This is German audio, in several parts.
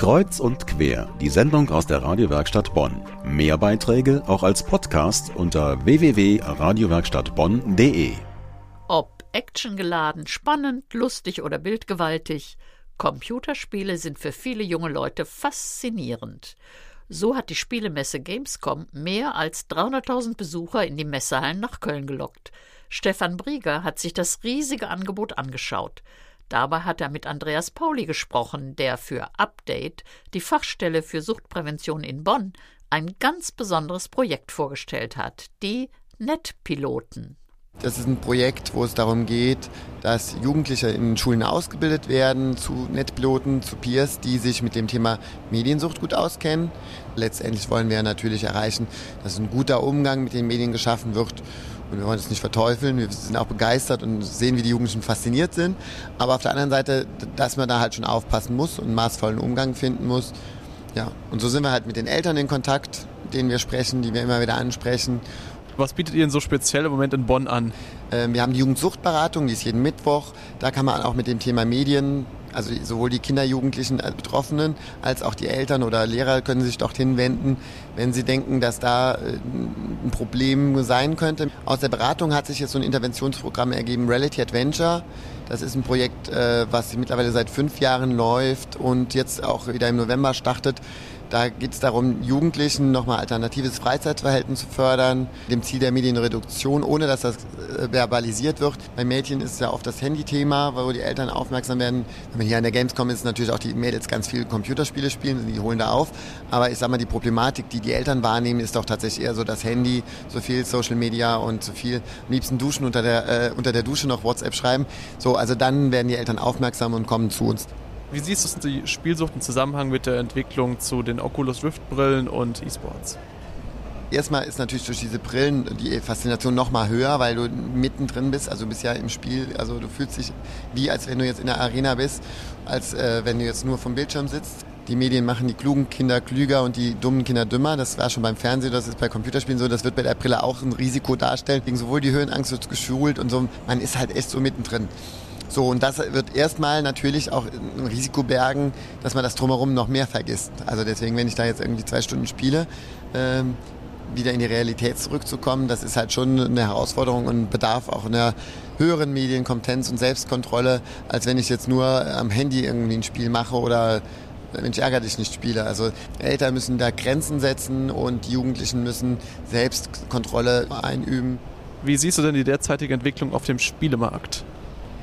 Kreuz und quer, die Sendung aus der Radiowerkstatt Bonn. Mehr Beiträge auch als Podcast unter www.radiowerkstattbonn.de. Ob actiongeladen, spannend, lustig oder bildgewaltig, Computerspiele sind für viele junge Leute faszinierend. So hat die Spielemesse Gamescom mehr als 300.000 Besucher in die Messehallen nach Köln gelockt. Stefan Brieger hat sich das riesige Angebot angeschaut. Dabei hat er mit Andreas Pauli gesprochen, der für Update, die Fachstelle für Suchtprävention in Bonn, ein ganz besonderes Projekt vorgestellt hat, die Netpiloten. Das ist ein Projekt, wo es darum geht, dass Jugendliche in Schulen ausgebildet werden zu Netpiloten, zu Peers, die sich mit dem Thema Mediensucht gut auskennen. Letztendlich wollen wir natürlich erreichen, dass ein guter Umgang mit den Medien geschaffen wird und wir wollen es nicht verteufeln. Wir sind auch begeistert und sehen, wie die Jugendlichen fasziniert sind. Aber auf der anderen Seite, dass man da halt schon aufpassen muss und maßvollen Umgang finden muss. Ja, und so sind wir halt mit den Eltern in Kontakt, mit denen wir sprechen, die wir immer wieder ansprechen. Was bietet ihr denn so speziell im Moment in Bonn an? Ähm, wir haben die Jugendsuchtberatung, die ist jeden Mittwoch. Da kann man auch mit dem Thema Medien also sowohl die Kinder, Jugendlichen, äh, Betroffenen als auch die Eltern oder Lehrer können sich dort hinwenden, wenn sie denken, dass da äh, ein Problem sein könnte. Aus der Beratung hat sich jetzt so ein Interventionsprogramm ergeben, Reality Adventure. Das ist ein Projekt, äh, was mittlerweile seit fünf Jahren läuft und jetzt auch wieder im November startet. Da geht es darum, Jugendlichen nochmal alternatives Freizeitverhalten zu fördern, dem Ziel der Medienreduktion, ohne dass das äh, verbalisiert wird. Bei Mädchen ist ja oft das Handy-Thema, wo die Eltern aufmerksam werden. Wenn man hier an der Gamescom ist, natürlich auch die Mädels ganz viel Computerspiele spielen, die holen da auf. Aber ich sag mal, die Problematik, die die Eltern wahrnehmen, ist doch tatsächlich eher so das Handy, so viel Social Media und so viel am liebsten duschen unter der, äh, unter der Dusche noch WhatsApp schreiben. So, also dann werden die Eltern aufmerksam und kommen zu uns. Wie siehst du die Spielsucht im Zusammenhang mit der Entwicklung zu den Oculus Rift Brillen und E-Sports? Erstmal ist natürlich durch diese Brillen die Faszination noch mal höher, weil du mittendrin bist. Also du bist ja im Spiel, also du fühlst dich wie, als wenn du jetzt in der Arena bist, als äh, wenn du jetzt nur vom Bildschirm sitzt. Die Medien machen die klugen Kinder klüger und die dummen Kinder dümmer. Das war schon beim Fernsehen, das ist bei Computerspielen so. Das wird bei der Brille auch ein Risiko darstellen. Gegen sowohl die Höhenangst wird geschult und so. Man ist halt echt so mittendrin. So, und das wird erstmal natürlich auch ein Risiko bergen, dass man das drumherum noch mehr vergisst. Also deswegen, wenn ich da jetzt irgendwie zwei Stunden spiele, ähm, wieder in die Realität zurückzukommen, das ist halt schon eine Herausforderung und bedarf auch einer höheren Medienkompetenz und Selbstkontrolle, als wenn ich jetzt nur am Handy irgendwie ein Spiel mache oder Mensch, ärger dich nicht spiele. Also Eltern müssen da Grenzen setzen und die Jugendlichen müssen Selbstkontrolle einüben. Wie siehst du denn die derzeitige Entwicklung auf dem Spielemarkt?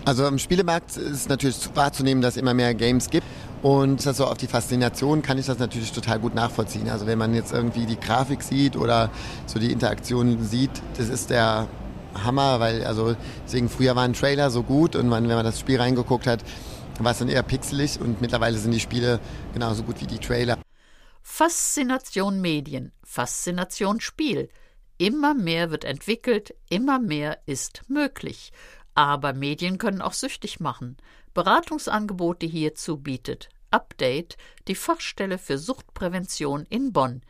Also im Spielemarkt ist natürlich wahrzunehmen, dass es immer mehr Games gibt. Und das so auf die Faszination kann ich das natürlich total gut nachvollziehen. Also wenn man jetzt irgendwie die Grafik sieht oder so die Interaktion sieht, das ist der Hammer, weil also deswegen früher war ein Trailer so gut und man, wenn man das Spiel reingeguckt hat, war es dann eher pixelig und mittlerweile sind die Spiele genauso gut wie die Trailer. Faszination Medien, Faszination Spiel. Immer mehr wird entwickelt, immer mehr ist möglich. Aber Medien können auch süchtig machen. Beratungsangebote hierzu bietet Update, die Fachstelle für Suchtprävention in Bonn.